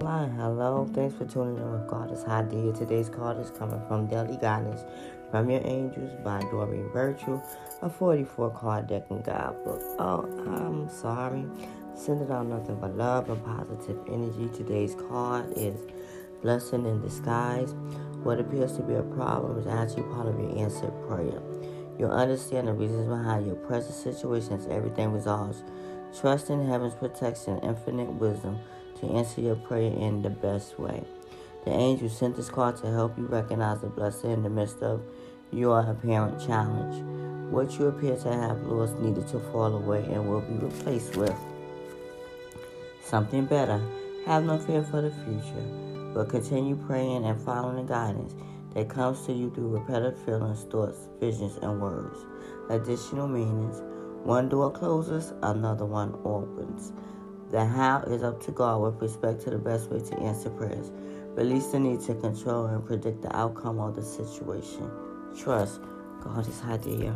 Hello, thanks for tuning in with Goddess Hadiyah. Today's card is coming from Daily Guidance from Your Angels by Doreen Virtue, a 44 card deck and guidebook. Oh, I'm sorry. Sending out nothing but love and positive energy. Today's card is Blessing in Disguise. What appears to be a problem is actually part of your answered prayer. You'll understand the reasons behind your present situation as everything resolves. Trust in heaven's protection infinite wisdom to answer your prayer in the best way. The angel sent this card to help you recognize the blessing in the midst of your apparent challenge. What you appear to have lost needed to fall away and will be replaced with something better. Have no fear for the future, but continue praying and following the guidance that comes to you through repetitive feelings, thoughts, visions, and words. Additional meanings one door closes, another one opens. The how is up to God with respect to the best way to answer prayers. Release the need to control and predict the outcome of the situation. Trust God is high there.